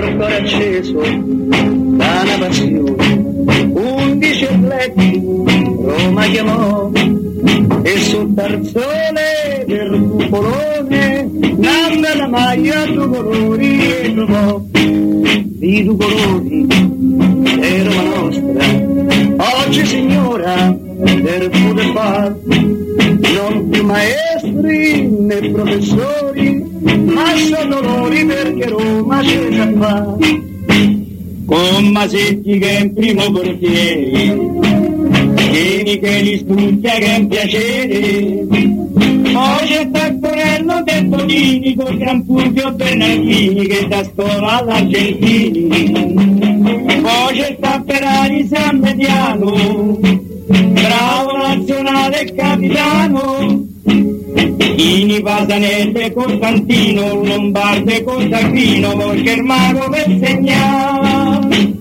col cuore acceso da passione. Undici atleti Roma chiamò e sul tarzone del cupolone nanda la maglia due colori e trovò di due colori è Roma nostra oggi signora del pure far non più maestri né professori ma sono loro perché Roma c'è già fa con Masetti che è in primo portiere Vieni che li studia che è un piacere poi c'è Taccorello De Bonini con Gran Fulvio Bernardini che da scuola all'Argentini. Poi c'è Tapperari San Mediano bravo capitano Ini Pasanese Costantino Lombarde Germano per segnare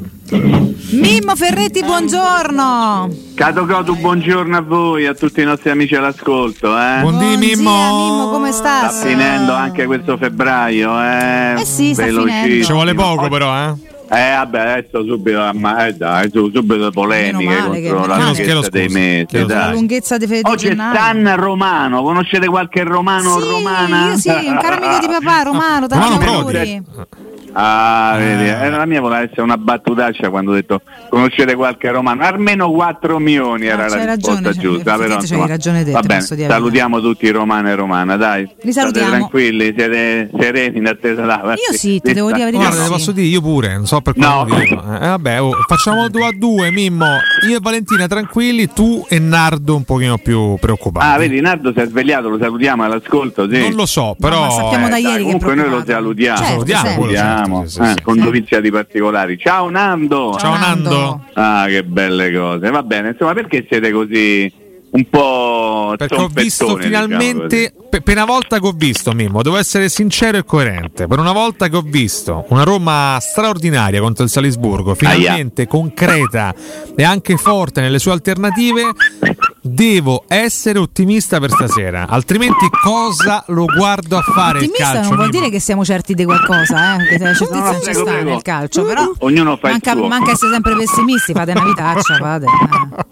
Mimmo Ferretti, buongiorno. Cato Cotu, buongiorno a voi, a tutti i nostri amici all'ascolto. Eh. Buondì, Mimmo. Mimmo, come stai? Sta finendo anche questo febbraio, eh. Eh sì, sta finendo. Ci vuole poco però, eh. Eh vabbè, adesso subito, ma, eh, dai, subito polemiche contro la lunghezza dei mesi. La lunghezza dei fedi Oggi è San Romano, conoscete qualche romano sì, o romana? Io sì, un caro amico di papà, romano, tanti auguri. Ah, vedi, era la mia voleva essere una battutaccia quando ho detto conoscete qualche romano, almeno 4 milioni era no, la risposta ragione, giusta. Però, insomma, ragione te, va bene, salutiamo tutti i romani e romana, dai. Li salutiamo. State tranquilli, siete sereni in attesa là. Io sì, te devo dire la verità. Guarda, te posso dire, io pure, non so per quale No. motivo. Eh, vabbè, oh, facciamo 2 a 2, Mimmo. Io e Valentina tranquilli, tu e Nardo un pochino più preoccupati. Ah, vedi, Nardo si è svegliato, lo salutiamo all'ascolto, sì. Non lo so, però. ma sappiamo da Eh, ieri dai, che è comunque noi lo salutiamo. Certo, Salutiamo, sempre. quello, Salutiamo, certo, sì, sì, eh, sì. con doviziati particolari. Ciao Nando! Ciao, Nando. Ah, che belle cose. Va bene, insomma, perché siete così un po' Perché ho visto zompettoni, finalmente, diciamo per, per una volta che ho visto, Mimmo, devo essere sincero e coerente. Per una volta che ho visto una Roma straordinaria contro il Salisburgo, finalmente concreta e anche forte nelle sue alternative, devo essere ottimista per stasera. Altrimenti, cosa lo guardo a fare il Ottimista calcio? non vuol Mimmo? dire che siamo certi di qualcosa, eh? La certezza No, ci sta prego. nel calcio, però Ognuno fa il manca, suo. manca essere sempre pessimisti, fate una vitaccia, fate. eh.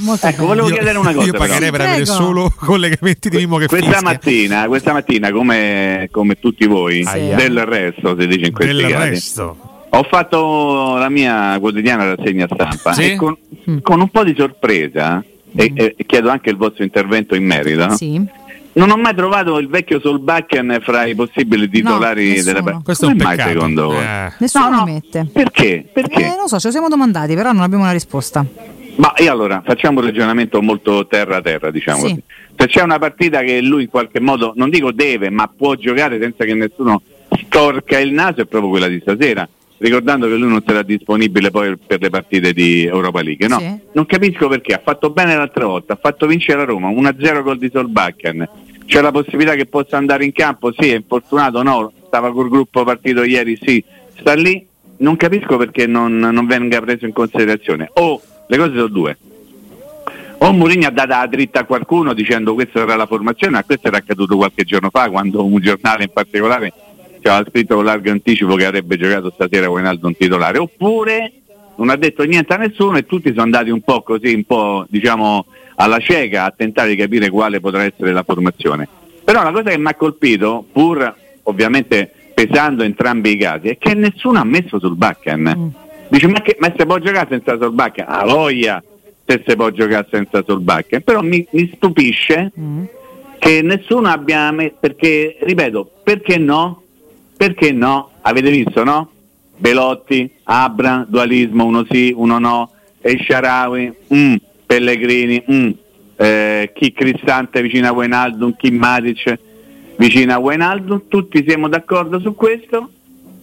Molto Ecco, volevo bene. chiedere una cosa. Io però. pagherei per avere solo collegamenti di Mimmo che Questa fischia. mattina, questa mattina come, come tutti voi, Sì. del resto si dice in questi Del casi, resto. ho fatto la mia quotidiana rassegna stampa Sì? e con, con un po' di sorpresa, e, e chiedo anche il vostro intervento in merito, no? Sì. non ho mai trovato il vecchio Solbakken fra i possibili titolari nessuno. della Questo è un Come mai, peccato. secondo voi? Eh. Nessuno No, no. lo mette. Perché? Perché? Eh, non lo so, ce lo siamo domandati, però non abbiamo una risposta. Ma e allora facciamo un ragionamento molto terra terra, diciamo Sì. Se c'è una partita che lui in qualche modo, non dico deve, ma può giocare senza che nessuno storca il naso, è proprio quella di stasera. Ricordando che lui non sarà disponibile poi per le partite di Europa League, no? Sì. Non capisco perché, ha fatto bene l'altra volta, ha fatto vincere la Roma, 1-0 gol di Solbakken. C'è la possibilità che possa andare in campo? Sì, è infortunato, no, stava col gruppo partito ieri, sì, sta lì. Non capisco perché non, non venga preso in considerazione. O le cose sono due. O Mourinho ha dato la dritta a qualcuno dicendo questa sarà la formazione, ma questo era accaduto qualche giorno fa quando un giornale in particolare ci aveva scritto con largo anticipo che avrebbe giocato stasera Wijnaldum un titolare. Oppure non ha detto niente a nessuno e tutti sono andati un po' così, un po' diciamo alla cieca a tentare di capire quale potrà essere la formazione. Però la cosa che mi ha colpito, pur ovviamente pesando entrambi i casi, è che nessuno ha messo sul backen. Dice ma, che, ma se può giocare senza Solbakken? Ah voglia se si può giocare senza Solbakken. Però mi, mi stupisce che nessuno abbia messo, perché, ripeto, perché no? Perché no? Avete visto, no? Belotti, Abra, dualismo, uno sì, uno no, e Sharawi, mm, Pellegrini, mm, eh, chi Cristante vicino a Wijnaldum, chi Matic vicino a Wijnaldum, tutti siamo d'accordo su questo?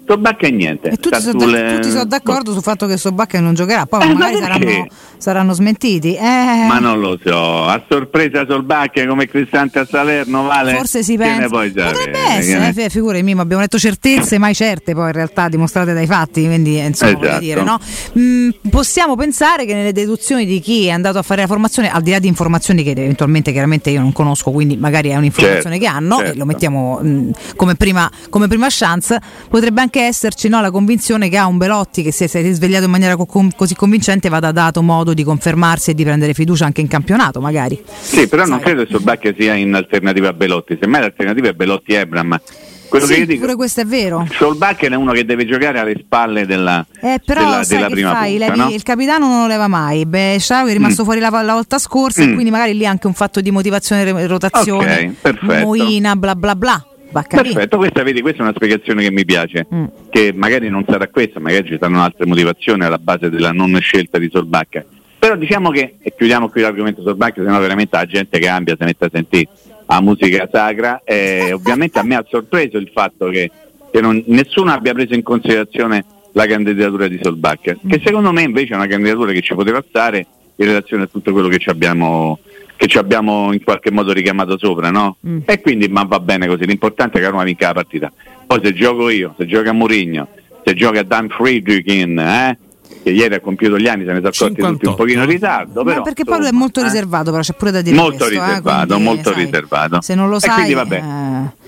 Solbakken niente. E tutti sono, da- tutti sono d'accordo sul fatto che Sobacca non giocherà, poi Eh, ma magari perché? saranno, saranno smentiti. Eh, Ma non lo so, a sorpresa Solbakken come Cristante a Salerno, vale? Forse si pensa. sapere? Potrebbe essere, eh, fi- figurati, Mimmo, abbiamo detto certezze mai certe, poi in realtà dimostrate dai fatti, quindi insomma, Esatto. dire, no? Mm, possiamo pensare che nelle deduzioni di chi è andato a fare la formazione, al di là di informazioni che eventualmente chiaramente io non conosco, quindi magari è un'informazione Certo, che hanno, e certo. lo mettiamo mm, come, prima, come prima chance, potrebbe anche anche esserci no, la convinzione che ha un Belotti che si è risvegliato in maniera co- così convincente vada dato modo di confermarsi e di prendere fiducia anche in campionato magari. Sì, però Sai. non credo che Solbacchia sia in alternativa a Belotti, semmai l'alternativa è Belotti Ebram. Quello sì, che dico, pure questo è vero. Solbakken è uno che deve giocare alle spalle della, eh, però, della, della prima fai, punta, levi, no? Il capitano non lo leva mai. Beh, Sciau è rimasto mm. fuori la, la, volta scorsa mm. e quindi magari lì anche un fatto di motivazione e rotazione. Okay, Moina, bla bla bla. Perfetto, questa, vedi, questa, è una spiegazione che mi piace, mm. che magari non sarà questa, magari ci saranno altre motivazioni alla base della non scelta di Solbacca. Però diciamo che, e chiudiamo qui l'argomento Solbacca, sennò veramente la gente cambia, si mette a sentire la musica sacra e ovviamente a me ha sorpreso il fatto che, che non, nessuno abbia preso in considerazione la candidatura di Solbacca, che mm. secondo me invece è una candidatura che ci poteva stare in relazione a tutto quello che ci abbiamo che ci abbiamo in qualche modo richiamato sopra, no? Mm. E quindi ma va bene così, l'importante è che Roma vinca la partita. Poi se gioco io, se gioca Mourinho, se gioca Dan Friedrichs, eh? che ieri ha compiuto gli anni, se ne sono accorti tutti un pochino in ritardo. Però, perché lui è molto eh? riservato, però c'è pure da dire molto questo, eh, riservato, eh, molto sai, riservato. Se non lo sai, quindi, vabbè.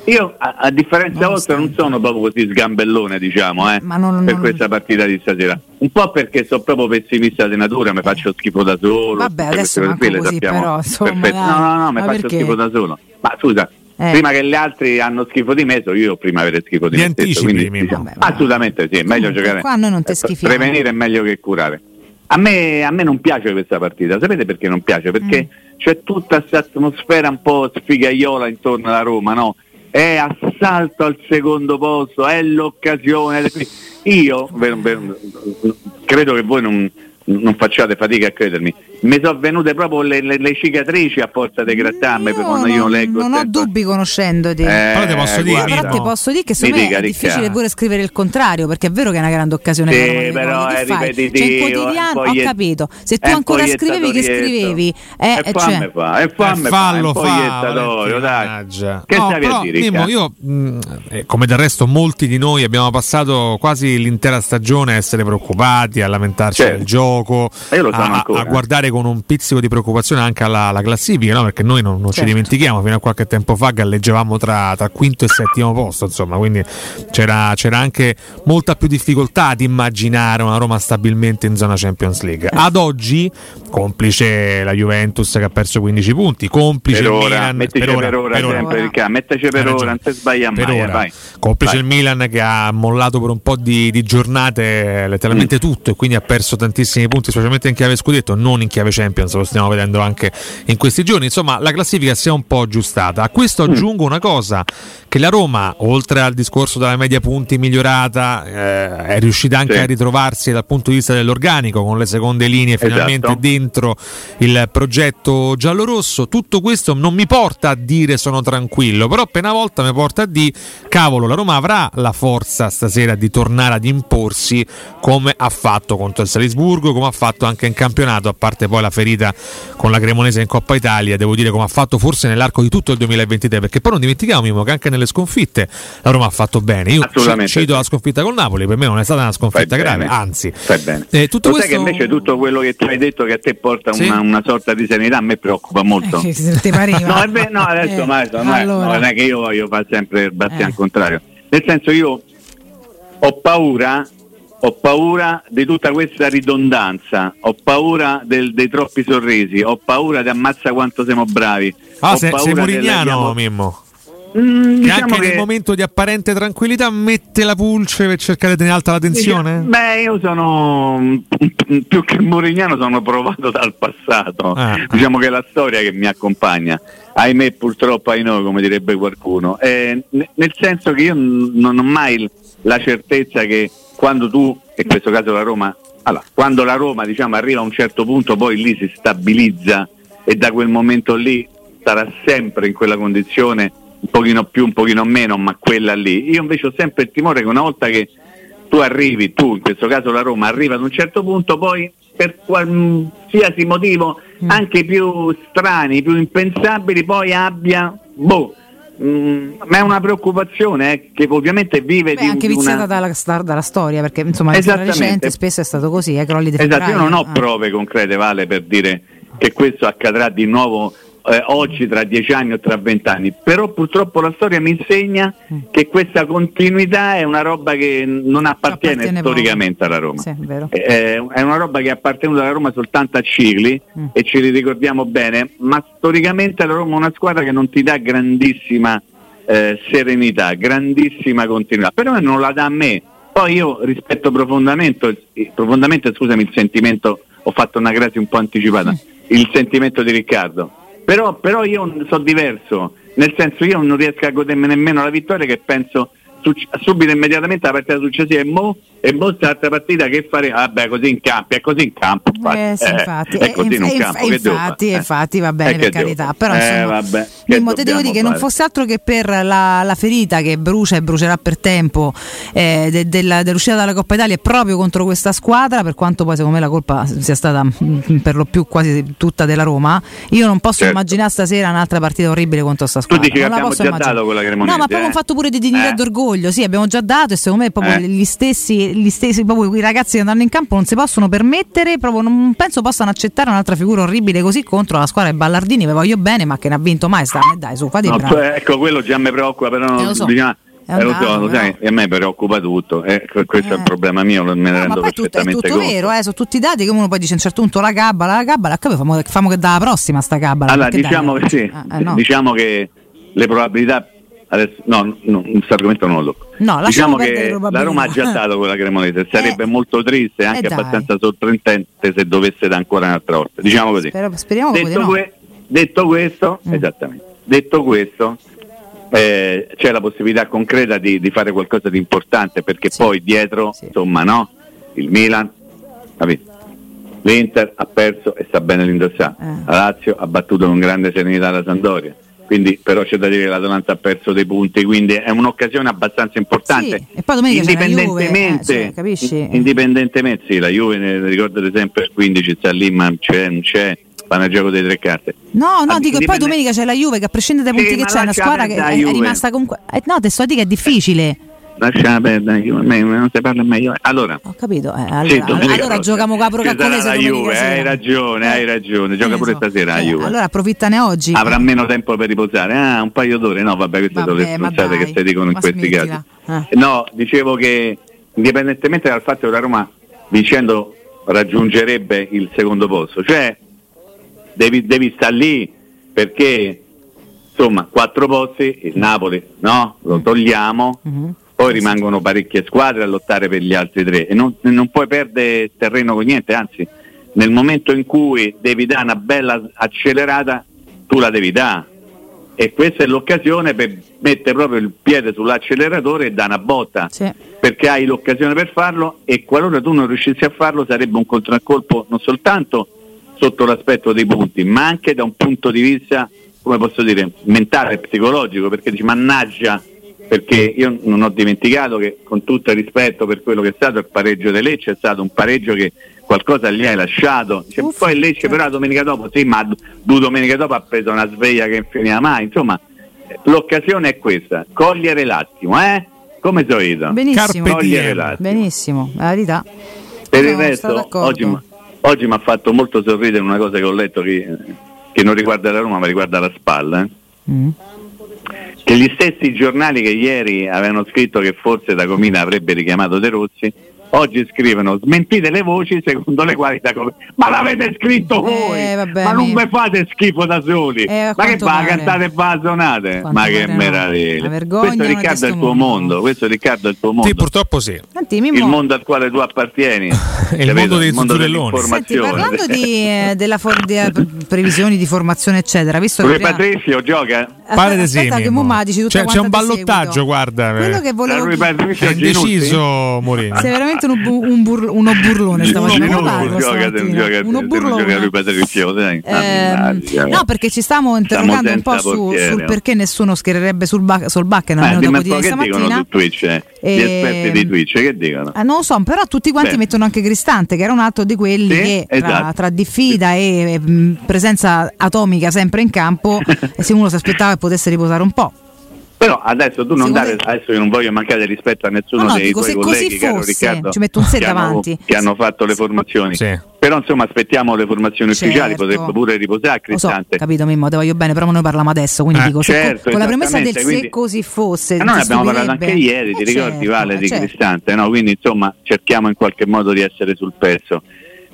Eh, io a, a differenza vostra non sono proprio così sgambellone, diciamo, eh, non, per non... questa partita di stasera. Un po' perché sono proprio pessimista di natura, mi faccio schifo da solo. Vabbè, adesso così, così però, insomma, No, no, no, mi faccio perché? schifo da solo. Ma scusa, eh. Prima che gli altri hanno schifo di me, so io prima avere schifo di Mi me stesso. Quindi, diciamo, assolutamente sì, è meglio giocare. Qua noi non te schifiamo. Prevenire è meglio che curare. A me, a me, non piace questa partita, sapete perché non piace? Perché mm. c'è tutta questa atmosfera un po' sfigaiola intorno alla Roma, no? È assalto al secondo posto, è l'occasione. Io credo che voi non, non facciate fatica a credermi, mi sono venute proprio le, le, le, cicatrici a forza di grattarmi io quando io leggo. Non ho dubbi conoscendoti. Eh, però ti posso dire, però ti posso dire che secondo me è difficile pure scrivere il contrario, perché è vero che è una grande occasione sì, per però è ripetitivo. Cioè, quotidiano, ho capito. Se tu ancora scrivevi che scrivevi, eh, e fammi cioè... fa, e fammi fallo fa, dai. Che no, stavi a dire? Mimmo, io mh, eh, come del resto molti di noi abbiamo passato quasi l'intera stagione a essere preoccupati, a lamentarci del gioco, a, a guardare con un pizzico di preoccupazione anche alla, alla classifica, no? perché noi non, non certo. ci dimentichiamo, fino a qualche tempo fa galleggiavamo tra, tra, quinto e settimo posto, insomma, quindi c'era, c'era, anche molta più difficoltà ad immaginare una Roma stabilmente in zona Champions League. Ad oggi, complice la Juventus che ha perso 15 punti, complice per il ora, Milan, per ora, per ora, per ora, sempre, ora. metteci per ora, non ti sbaglia mai, ora. Vai. complice vai. il Milan che ha mollato per un po' di, di giornate letteralmente mm. tutto e quindi ha perso tantissimi punti, specialmente in chiave scudetto, non in chiave Champions, lo stiamo vedendo anche in questi giorni. Insomma, la classifica si è un po' aggiustata. A questo mm. aggiungo una cosa, che la Roma, oltre al discorso della media punti migliorata, eh, è riuscita anche sì. a ritrovarsi dal punto di vista dell'organico, con le seconde linee finalmente esatto. dentro il progetto giallorosso. Tutto questo non mi porta a dire sono tranquillo, però appena volta mi porta a dire, cavolo, la Roma avrà la forza stasera di tornare ad imporsi come ha fatto contro il Salisburgo, come ha fatto anche in campionato, a parte poi la ferita con la Cremonese in Coppa Italia, devo dire come ha fatto forse nell'arco di tutto il 2023, perché poi non dimentichiamo Mimo, che anche nelle sconfitte la Roma ha fatto bene. Io cito la sconfitta col Napoli, per me non è stata una sconfitta grave, anzi. Fai bene. Eh, tutto Lo questo... sai che invece tutto quello che tu hai detto che a te porta sì? una, una, sorta di serenità, a me preoccupa molto. Eh, ti no, è be- no, adesso eh, mai, non, allora. non è che io voglio fare sempre il bastian eh. contrario. Nel senso io ho paura ho paura di tutta questa ridondanza, ho paura del, dei troppi sorrisi, ho paura di ammazza quanto siamo bravi. Ah, sei, sei murignano, Mimmo. Mm, diciamo che anche che... nel momento di apparente tranquillità mette la pulce per cercare di tenere alta la tensione? Beh, io sono più che murignano, sono provato dal passato. Ah. Diciamo che è la storia che mi accompagna. Ahimè, purtroppo, ai noi, come direbbe qualcuno. Eh, nel senso che io non ho mai la certezza che quando tu, in questo caso la Roma, allora, quando la Roma diciamo, arriva a un certo punto poi lì si stabilizza e da quel momento lì sarà sempre in quella condizione un pochino più, un pochino meno, ma quella lì. Io invece ho sempre il timore che una volta che tu arrivi, tu in questo caso la Roma arriva ad un certo punto, poi per qualsiasi motivo, mm. anche più strani, più impensabili, poi abbia boh, Mm, ma è una preoccupazione eh, che ovviamente vive Beh, di anche viziata una... dalla, dalla, storia perché insomma la recente spesso è stato così eh, crolli di esatto, io non ho ah. prove concrete Vale per dire che questo accadrà di nuovo eh, oggi, tra dieci anni o tra vent'anni. Però purtroppo la storia mi insegna mm. che questa continuità è una roba che non appartiene, appartiene storicamente alla Roma. Sì, è, eh, è, una roba che è appartenuta alla Roma soltanto a cicli mm. e ce li ricordiamo bene, ma storicamente la Roma è una squadra che non ti dà grandissima eh, serenità, grandissima continuità, però non la dà a me. Poi io rispetto profondamente, profondamente scusami il sentimento, ho fatto una crasi un po' anticipata, mm. il sentimento di Riccardo. Però, però io sono diverso, nel senso io non riesco a godermi nemmeno la vittoria che penso subito immediatamente la partita successiva e mo, e mo l'altra partita che fare vabbè così in campo è così in campo infatti, eh, sì, infatti. Eh, in un campo infatti, infatti va bene per carità però eh, insomma, vabbè, Mimmo, te devo dire che non fosse altro che per la, la ferita che brucia e brucerà per tempo eh, de, della, dell'uscita dalla Coppa Italia proprio contro questa squadra per quanto poi secondo me la colpa sia stata mm, per lo più quasi tutta della Roma io non posso certo. immaginare stasera un'altra partita orribile contro questa squadra tu dici che abbiamo già immaginare. dato quella Cremonese no ma proprio eh? un fatto pure di dignità e eh. d'orgoglio sì abbiamo già dato e secondo me proprio eh. gli stessi, gli stessi proprio quei ragazzi che andranno in campo non si possono permettere proprio non penso possano accettare un'altra figura orribile così contro la squadra dei Ballardini vi voglio bene ma che ne ha vinto mai sta dai su fate no, cioè, ecco quello già mi preoccupa però non, eh, so. bisogna eh, lo so, lo sai, e a me preoccupa tutto, eh, questo eh. è il problema mio, me ne no, rendo perfettamente tutto, è tutto vero, eh, sono tutti i dati che uno poi dice a un certo punto la cabala, la cabala, famo, famo che dalla prossima sta cabala. Allora, diciamo dai, che sì, eh, eh, no. diciamo che le probabilità Adesso, no, no, questo argomento non lo tocco. No, diciamo che la Roma ha già dato quella Cremonese, sarebbe eh, molto triste e anche eh abbastanza sorprendente se dovesse da ancora un'altra volta. Diciamo così. Spero, speriamo detto, no. que- detto questo, mm. esattamente. Detto questo, eh, c'è la possibilità concreta di, di, fare qualcosa di importante perché sì. poi dietro, sì. insomma, no? Il Milan, capito? L'Inter ha perso e sta bene l'indossato. Eh. La Lazio ha battuto con grande serenità la Sandoria quindi però c'è da dire che l'Atalanta ha perso dei punti, quindi è un'occasione abbastanza importante. Sì, e poi domenica indipendentemente, Juve, eh, capisci? indipendentemente, sì, la Juve ne ricordate sempre il 15 sta lì ma c'è, non c'è, fanno il gioco delle tre carte. No, no, dico, e poi domenica c'è la Juve che a prescindere dai punti sì, che c'è, una squadra che è, è rimasta comunque... Eh, no, te sto a dire che è difficile lasciamo perdere, non si parla meglio. Allora, ho capito, eh, allora, sì, allora giochiamo Capro Caccolese la Juve, hai ragione, hai ragione, gioca pure stasera eh, Juve. Allora approfittane oggi. Avrà meno tempo per riposare, ah, un paio d'ore, no, vabbè, queste sono le stronzate che si dicono in questi casi. Eh. No, dicevo che indipendentemente dal fatto che la Roma vincendo raggiungerebbe il secondo posto, cioè devi, devi stare lì perché insomma quattro posti, il Napoli no? lo togliamo, mm-hmm poi rimangono parecchie squadre a lottare per gli altri tre. E non, non puoi perdere terreno con niente, anzi nel momento in cui devi dare una bella accelerata tu la devi dare. E questa è l'occasione per mettere proprio il piede sull'acceleratore e dare una botta. Sì. perché hai l'occasione per farlo e qualora tu non riuscissi a farlo sarebbe un contraccolpo non soltanto sotto l'aspetto dei punti ma anche da un punto di vista come posso dire mentale e psicologico perché dici mannaggia perché io non ho dimenticato che con tutto il rispetto per quello che è stato il pareggio di Lecce è stato un pareggio che qualcosa gli hai lasciato. Cioè, poi Lecce però domenica dopo sì ma due domeniche dopo ha preso una sveglia che non finiva mai. Insomma l'occasione è questa. Cogliere l'attimo eh? come solito benissimo. Cogliere l'attimo. Benissimo. La verità. Per il resto oggi, oggi mi ha fatto molto sorridere una cosa che ho letto che, che non riguarda la Roma ma riguarda la spalla eh? mm che gli stessi giornali che ieri avevano scritto che forse da Comina avrebbe richiamato De Rossi oggi scrivono smentite le voci secondo le quali da come ma l'avete scritto voi? eh, vabbè, ma non mi fate schifo da soli. Eh, ma che fa cantate e va suonate ma che meraviglia. Questo Riccardo è il tuo mondo questo Riccardo è il tuo mondo. sì purtroppo sì. Senti, il mondo al quale tu appartieni. Il mondo dei zuzzurelloni Senti, parlando di, eh, della for- di, eh, previsioni di formazione eccetera visto che prima... Patrizio gioca? Pare di sì che c'è, c'è un ballottaggio guarda quello che volevo è indeciso Mourinho. Sei veramente uno, un bur, uno burlone stamattina. Uno burlone. Eh, no, perché ci stiamo interrogando un po' su, sul perché nessuno schiererebbe sul, ba- sul Bakken almeno dopo di stamattina. Su Twitch, eh? Gli esperti di Twitch che dicono? Eh, non lo so, però tutti quanti Beh. mettono anche Cristante, che era un altro di quelli sì, che tra, esatto. tra, diffida e presenza atomica sempre in campo, se uno si aspettava che potesse riposare un po'. Però adesso tu non dare, adesso io non voglio mancare rispetto a nessuno no, no, dei dico, tuoi colleghi, caro Riccardo, ci metto un set che, davanti. Hanno, che hanno fatto le formazioni. Sì. Però insomma aspettiamo le formazioni Certo. ufficiali, potrebbe pure riposare Lo so, Cristante. capito Mimmo, te voglio bene, però noi parliamo adesso, quindi Eh, dico, certo, co- con la premessa del esattamente, se quindi- così fosse, Ma noi ti abbiamo parlato anche ieri, ti Eh, ricordi certo, Vale eh, di certo. Cristante, no? Quindi insomma cerchiamo in qualche modo di essere sul pezzo.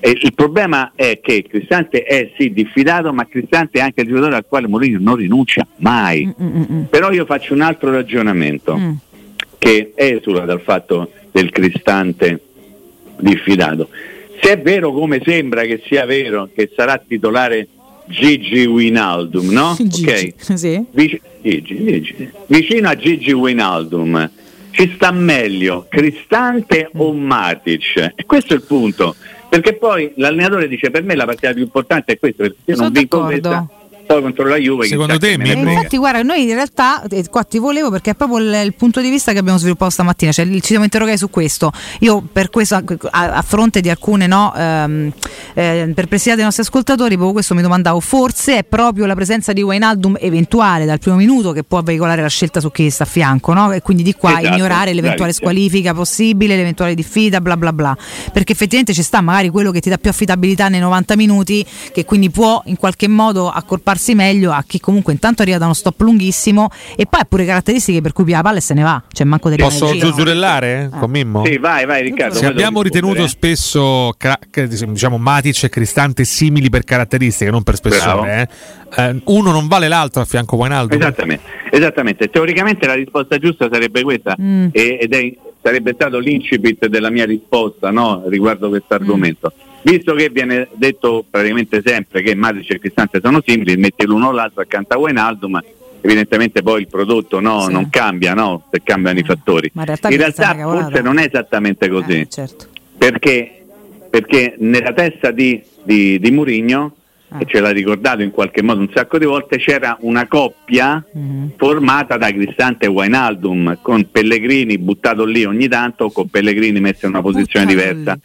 E il problema è che Cristante è sì diffidato, ma Cristante è anche il giocatore al quale Mourinho non rinuncia mai. Mm, mm, mm, Però io faccio un altro ragionamento mm. che esula dal fatto del Cristante diffidato. Se è vero come sembra che sia vero che sarà titolare Gigi Winaldum, no? Gigi, Ok. sì. Vic- Gigi, Gigi. Vicino a Gigi Winaldum ci sta meglio Cristante o Matic? E questo è il punto. Perché poi l'allenatore dice per me la partita più importante è questa, perché se non vinco questa, poi contro la Juve Secondo te, che me E Mimmo? frega. infatti, guarda, noi in realtà eh, qua ti volevo perché è proprio il, il punto di vista che abbiamo sviluppato stamattina, cioè ci siamo interrogati su questo. Io per questo, a, a fronte di alcune no, ehm, eh, perplessità dei nostri ascoltatori, proprio questo mi domandavo, forse è proprio la presenza di Wijnaldum eventuale dal primo minuto che può veicolare la scelta su chi sta a fianco, no? E quindi di qua Esatto, ignorare l'eventuale bravissima. squalifica possibile, l'eventuale diffida, bla bla bla. Perché effettivamente ci sta magari quello che ti dà più affidabilità nei 90 minuti, che quindi può in qualche modo accorparsi meglio a chi comunque intanto arriva da uno stop lunghissimo e poi ha pure caratteristiche per cui pia la palla e se ne va. Cioè manco delle Posso energie, no? giugiurellare con Mimmo? Sì, vai, vai Riccardo. Se abbiamo ritenuto eh. spesso diciamo Matic e Cristante simili per caratteristiche, non per spessore, eh, eh, uno non vale l'altro a fianco a Wijnaldum? Esattamente, esattamente. Teoricamente la risposta giusta sarebbe questa Mm. e- ed è, sarebbe stato l'incipit della mia risposta no, riguardo questo argomento. Visto che viene detto praticamente sempre che Matic e Cristante sono simili, metti l'uno o l'altro accanto a Wijnaldum, evidentemente poi il prodotto no, Sì. non cambia no, se cambiano i fattori. Ma in realtà in realtà forse non è esattamente così Eh, certo. perché, perché nella testa di, di, di Murigno, Ah. e ce l'ha ricordato in qualche modo un sacco di volte, c'era una coppia Mhm. formata da Cristante e Wijnaldum, con Pellegrini buttato lì ogni tanto, con Pellegrini messo in una posizione Buttato diversa.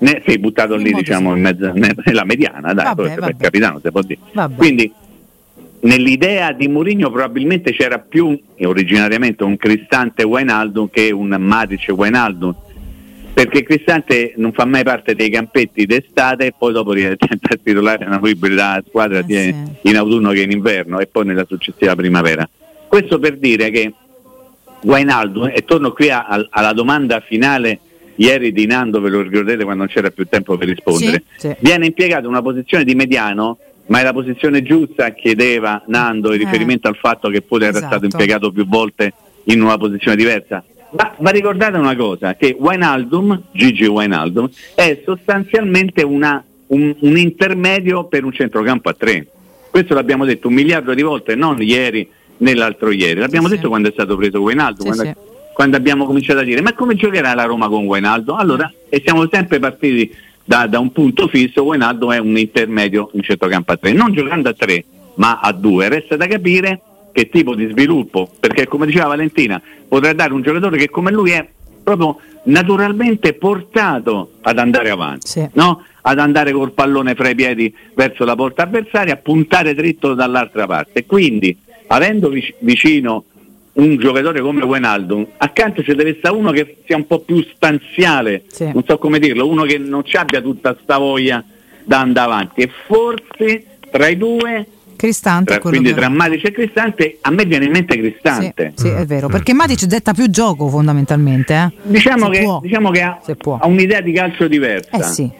Ne, sì, buttato In lì diciamo in mezzo, ne- nella mediana, dai, Vabbè, forse per vabbè. capitano si può dire. Vabbè. Quindi nell'idea di Mourinho probabilmente c'era più originariamente un Cristante Wijnaldum che un Matic Wijnaldum perché Cristante non fa mai parte dei campetti d'estate e poi dopo diventa titolare una ibrida squadra Eh, sì. in autunno che in inverno e poi nella successiva primavera. Questo per dire che Wijnaldum, e torno qui a- al- alla domanda finale ieri di Nando, ve lo ricordate quando non c'era più tempo per rispondere, Sì, sì. viene impiegato in una posizione di mediano, ma è la posizione giusta, chiedeva Nando, in Eh. riferimento al fatto che pure era Esatto. stato impiegato più volte in una posizione diversa. Ma va ricordata una cosa, che Wijnaldum, Gigi Wijnaldum, è sostanzialmente una- un, un intermedio per un centrocampo a tre. Questo l'abbiamo detto un miliardo di volte, non ieri né l'altro ieri. L'abbiamo Sì, detto sì. quando è stato preso Wijnaldum, Sì, quando. Quando abbiamo cominciato a dire ma come giocherà la Roma con Wijnaldum? Allora, e siamo sempre partiti da, da un punto fisso, Wijnaldum è un intermedio in centrocampo a tre, non giocando a tre ma a due. Resta da capire che tipo di sviluppo, perché come diceva Valentina, potrà dare un giocatore che come lui è proprio naturalmente portato ad andare avanti, Sì. no? ad andare col pallone fra i piedi verso la porta avversaria, a puntare dritto dall'altra parte. Quindi, avendo vic- vicino un giocatore come Wijnaldum, accanto ci deve stare uno che sia un po' più stanziale, Sì. non so come dirlo, uno che non ci abbia tutta sta voglia da andare avanti e forse tra i due Cristante tra, quindi tra Matic e Cristante a me viene in mente Sì, Cristante sì, è vero, perché Matic detta più gioco fondamentalmente. Eh? diciamo, che, diciamo che ha, ha un'idea di calcio diversa Eh sì.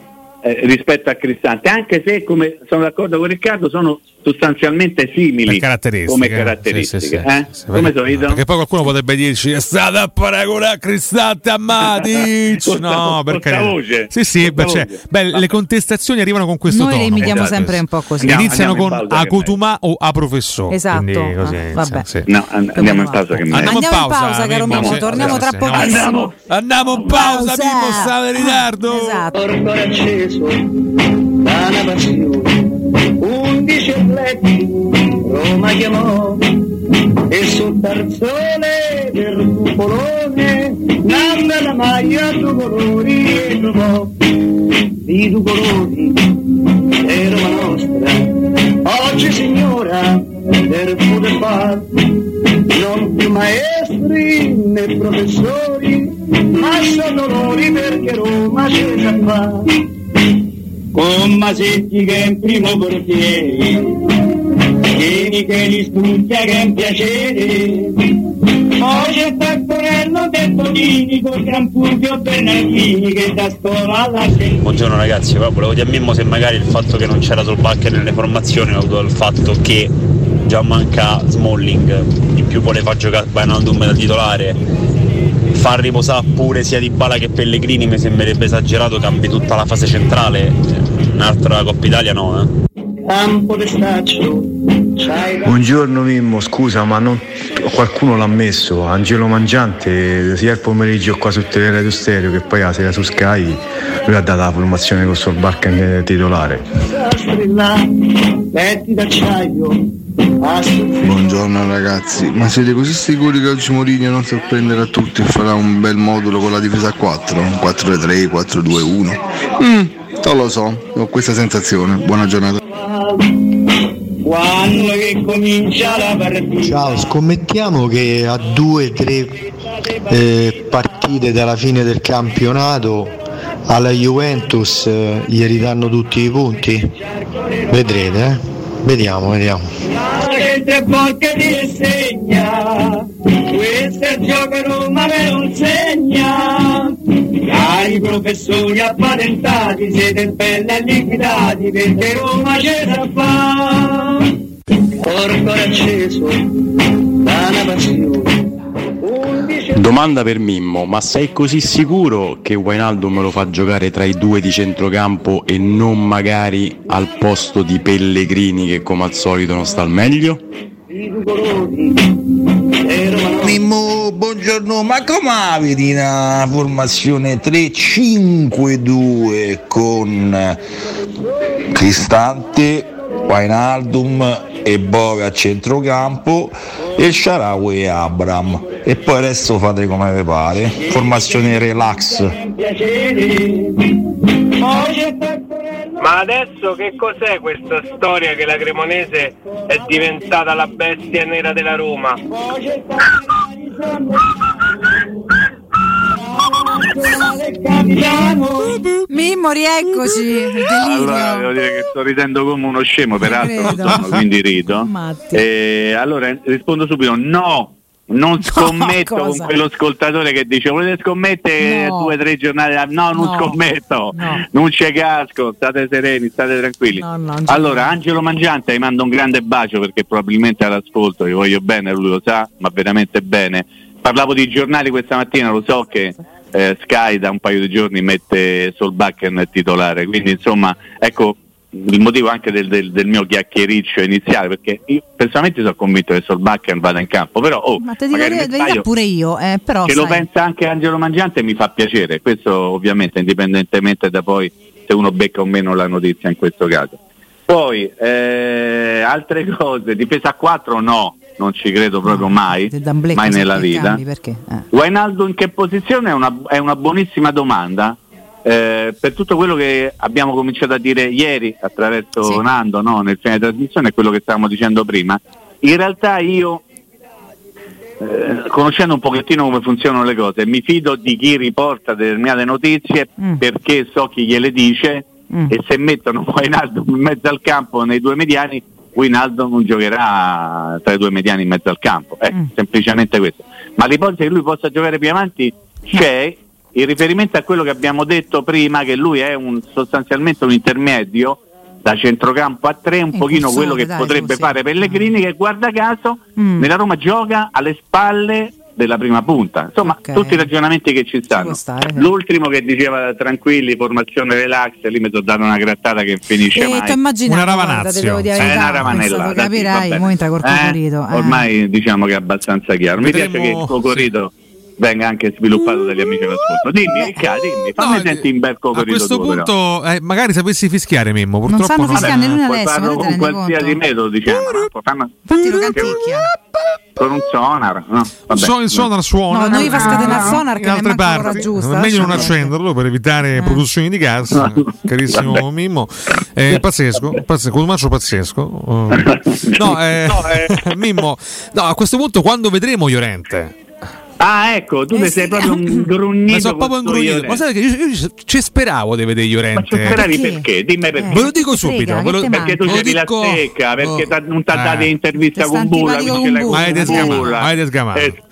Eh, rispetto a Cristante anche se come sono d'accordo con Riccardo sono sostanzialmente simili caratteristiche. come caratteristiche sì, sì, eh? sì, sì, come perché, solito perché poi qualcuno potrebbe dirci è stata a paragonare Cristante a Matic no sta- per con sta carità. voce. sì sì beh, cioè, beh, le contestazioni arrivano con questo Noi le tono imitiamo Esatto. sempre un po' così. Andiamo- iniziano andiamo con a Cotuma o a professore Esatto. Ah, insomma, vabbè. sì. no, and- andiamo in pausa che Andiamo in pausa, pausa, caro Mimmo, torniamo tra pochissimo. andiamo. in pausa Pausa. Mimmo stava in ritardo Esatto. Orgoglio acceso da una passione, undici atleti Roma chiamò e sul tarzone del cupolone nanda la maglia due colori e trovò i due colori è Roma nostra oggi signora poter fare non più maestri né professori, ma sono loro perché Roma c'è già fa. Con Masetti che è in primo portiere, Vieni che li studia che è un piacere, poi c'è Taccorello detto Dini con Gran Fulvio Bernardini che da scuola alla Buongiorno ragazzi, volevo dire a Mimmo se magari il fatto che non c'era Solbacca nelle formazioni è dovuto al fatto che già manca Smalling, in più voleva giocare Wijnaldum da titolare, far riposare pure sia di Bala che Pellegrini mi sembrerebbe esagerato, cambi tutta la fase centrale, un'altra Coppa Italia no eh. Campo d'estaccio, Buongiorno Mimmo, scusa ma non... qualcuno l'ha messo, Angelo Mangiante sia il pomeriggio qua su Teleradio Stereo che poi la sera su Sky, lui ha dato la formazione con Solbarca titolare. letti d'acciaio, Buongiorno ragazzi, ma siete così sicuri che oggi Mourinho non sorprenderà tutti e farà un bel modulo con la difesa a 4? 4-3, 4-2-1? Mm, non lo so, ho questa sensazione. Buona giornata. quando che comincia la partita. Ciao, scommettiamo che a due o tre eh, partite dalla fine del campionato alla Juventus eh, gli ridanno tutti i punti? Vedrete, eh? Vediamo, vediamo. Che questo è il gioco Roma me lo insegna. Cari professori appatentati, siete belli e liquidati, perché Roma ce la fa. Corpo acceso da una passione. Domanda per Mimmo, ma sei così sicuro che Wijnaldum lo fa giocare tra i due di centrocampo e non magari al posto di Pellegrini che come al solito non sta al meglio? Mimmo, buongiorno, ma come vedi una formazione 3-5-2 con Cristante, Wijnaldum e Bove a centrocampo e Sharawi e Abram. E poi il resto fate come vi pare. Formazione relax Ma adesso che cos'è questa storia che la Cremonese è diventata la bestia nera della Roma? Mimmo, rieccoci. Allora, devo dire che sto ridendo come uno scemo, peraltro non sono, quindi rido. Matti. Eh, allora rispondo subito: no, non scommetto con quello ascoltatore che dice volete scommettere No. due o tre giornate? No, non No. scommetto, No. non c'è casco, state sereni, state tranquilli. Allora, Angelo Mangiante vi mando un grande bacio perché probabilmente all'ascolto, vi voglio bene, lui lo sa, ma veramente bene. Parlavo di giornali questa mattina, lo so che eh, Sky da un paio di giorni mette Solbakken titolare, quindi insomma, ecco il motivo anche del, del- del mio chiacchiericcio iniziale, perché io personalmente sono convinto che Solbakken vada in campo, però oh, Ma te dico sbaglio, pure io, eh, però che lo sai, pensa anche Angelo Mangiante mi fa piacere, questo ovviamente indipendentemente da poi se uno becca o meno la notizia in questo caso. Poi eh, altre cose, difesa a 4 no, non ci credo proprio mai, blecca mai se nella vita. cambi, perché? Eh. Wijnaldo in che posizione è una, è una buonissima domanda. Eh, per tutto quello che abbiamo cominciato a dire ieri attraverso Sì. Nando no, nel fine trasmissione e quello che stavamo dicendo prima, in realtà io eh, conoscendo un pochettino come funzionano le cose, mi fido di chi riporta determinate notizie Mm. perché so chi gliele dice Mm. e se mettono Wijnaldum in mezzo al campo nei due mediani, Wijnaldo non giocherà tra i due mediani in mezzo al campo, eh, Mm. semplicemente questo. Ma l'ipotesi che lui possa giocare più avanti c'è, in riferimento a quello che abbiamo detto prima, che lui è un, sostanzialmente un intermedio da centrocampo a tre, un Eh, pochino cursore, quello che dai, potrebbe sì. fare Pellegrini, che guarda caso Mm. nella Roma gioca alle spalle della prima punta. Insomma, Ok. tutti i ragionamenti che ci stanno. stare, sì. L'ultimo che diceva tranquilli, formazione relax, lì mi sono dato una grattata che finisce E mai. ti immaginato, Una ravanazio. Eh, una ravanellata, questo Capirai, sì, mo col Eh, cocorito. eh. Ormai diciamo che è abbastanza chiaro. Mi Vedremo- piace che il cocorito venga anche sviluppato dagli amici all'ascolto. Dimmi, Riccardo, dimmi, fammi No, sentire in bel A corrido questo tuo, punto, eh, magari sapessi fischiare Mimmo, purtroppo sanno fischiare Vabbè, nemmeno puoi adesso, farlo con qualsiasi conto? metodo, diciamo. no? Puoi farlo Infatti lo canticchia. con un sonar, no? Vabbè. So- il sonar suona. No, noi fa scatenare Ah, sonar che in altre parti. giusta, È meglio non accenderlo per evitare produzioni di gas, carissimo Vabbè. Mimmo. È pazzesco, pazzesco, Cotumaccio pazzesco. Eh, No, eh, Mimmo, no, a questo punto quando vedremo Llorente? Ah, ecco, tu Eh ne sì. sei proprio un grugnito. Ma sono proprio con sto ingrugnito. Ma sai che io, io ci speravo di vedere Ma ci speravi Perché? perché? Dimmi perché. Ve lo dico subito. frega, lo- Perché tu c'eri la secca, perché oh. non ti ha dato Eh. intervista Che sta con Bulla, con Avete sgamato, Bulla. avete sgamato. Eh,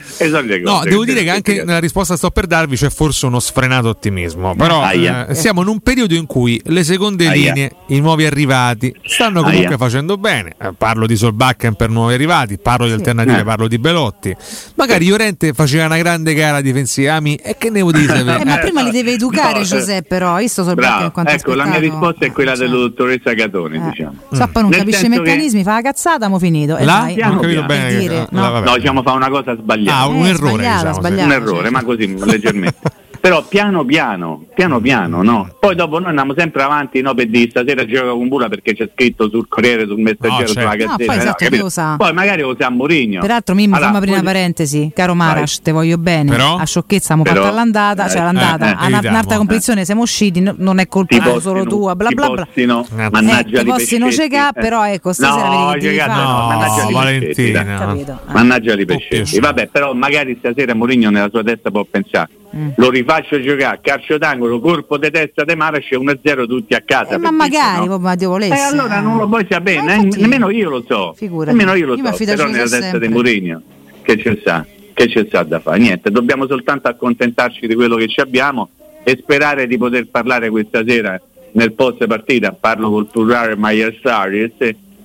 No, devo dire che anche nella risposta che sto per darvi c'è forse uno sfrenato ottimismo. Però eh, siamo in un periodo in cui le seconde Aia. linee, i nuovi arrivati, stanno comunque Aia. facendo bene. Eh, parlo di Solbakken per nuovi arrivati, parlo di alternative, Eh. parlo di Belotti. Magari Llorente faceva una grande gara difensiva. ami, E che ne vuoi dire? Eh, ma Eh, prima li deve educare No, eh. Giuseppe, però. Io sto sul Bravo, in quanto ecco, la mia risposta è quella Eh, della dottoressa Catone, eh. diciamo. Poi non Nel capisce i senso che- meccanismi, fa la cazzata, mo finito. E vai. Piano Non capito bene. Che- dire, no. No, diciamo fa una cosa sbagliata. Ah, un Eh, errore, diciamo, un errore, ma così leggermente. Però piano piano, piano piano, no? Poi dopo noi andiamo sempre avanti, no? Per dire stasera gioca con Bula perché c'è scritto sul Corriere, sul Messaggero, No, certo. sulla No, Gazzetta. poi esatto, lo sa. Poi magari lo sa Mourinho. Peraltro, Mimmo, Allora, fammi aprire una parentesi. Caro Marash, te voglio bene. Però? A sciocchezza, mo Però- fatta all'andata, eh, cioè l'andata, eh, a una- un'altra eh. competizione siamo usciti, no- non è colpa Ti tua, postino- solo tua, bla ti bla bla. postino, Eh, mannaggia ti li postino pescetti. cecà, Eh. però ecco, stasera no, vedi che no, No, mannaggia Valentina. Eh. Mannaggia li Oh, pescetti. Vabbè, però magari stasera Mourinho nella sua testa può pensare. Mm. Lo rifaccio giocare, calcio d'angolo, colpo di testa di Marash e 1-0 tutti a casa. Eh, ma magari, no? proprio, ma Dio volesse. Eh, allora non lo puoi sapere, Ma ne- infatti- nemmeno io lo so. Figurati. Nemmeno io lo Io so, a però nella testa sempre. di Mourinho che c'è sta, che c'è sta da fare. Niente, dobbiamo soltanto accontentarci di quello che ci abbiamo e sperare di poter parlare questa sera nel post partita, parlo col plurale Maier Saris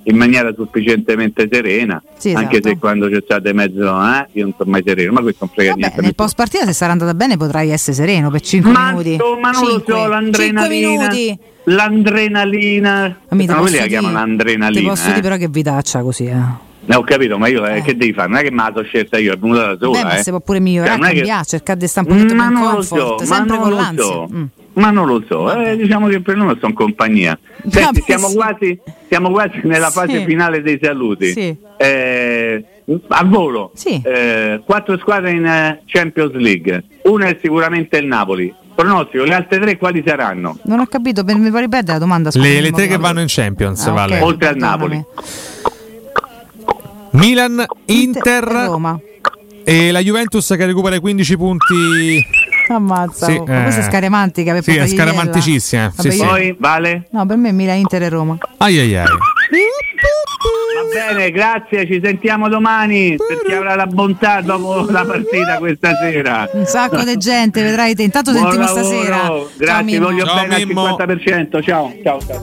in maniera sufficientemente serena, Sì, anche esatto. se quando c'è stato in mezzo, eh, io non sono mai sereno, ma questo non frega Vabbè, niente. nel post partita, se sarà andata bene, potrai essere sereno per 5 Ma, minuti. ma non Cinque. lo so, minuti. L'adrenalina. Ma No, quelli la chiamano Ti adrenalina. posso eh. dire però che vitaccia così, eh. Eh, ho capito, ma io eh, Eh. che devi fare? Non è che me la sono scelta io, è venuta da sola. Beh, ma eh. si può pure migliorare, Cioè, è che- cambiare, cercare di stare un pochetto ma non lo so, ma sempre non con lo l'ansia. so. Mm. Ma non lo so, eh, diciamo che per noi sono compagnia. Senti, siamo, sì. quasi, siamo quasi nella Sì. fase finale dei saluti. Sì. Eh, a volo, Sì. eh, quattro squadre in eh, Champions League, una è sicuramente il Napoli. Pronostico, le altre tre quali saranno? Non ho capito, per- mi puoi ripetere la domanda? Le, le tre che vanno in Champions, Ah, Vale. Oltre al. Napoli. Milan, Inter e Roma. e la Juventus che recupera i 15 punti. Ammazza, Sì, oh, ma questa è eh. scaramantica per Sì, è scaramanticissima, sì, Vabbè, sì. Poi, Vale? No, per me Milan, Inter e Roma. Ai ai ai. Va bene, grazie, ci sentiamo domani per chi avrà la bontà dopo la partita questa sera. Un sacco di gente, vedrai te. Intanto Buon sentiamo lavoro, stasera. Ciao, Grazie, Mimmo. voglio Ciao, bene Mimmo. al 50%. Ciao, ciao, ciao.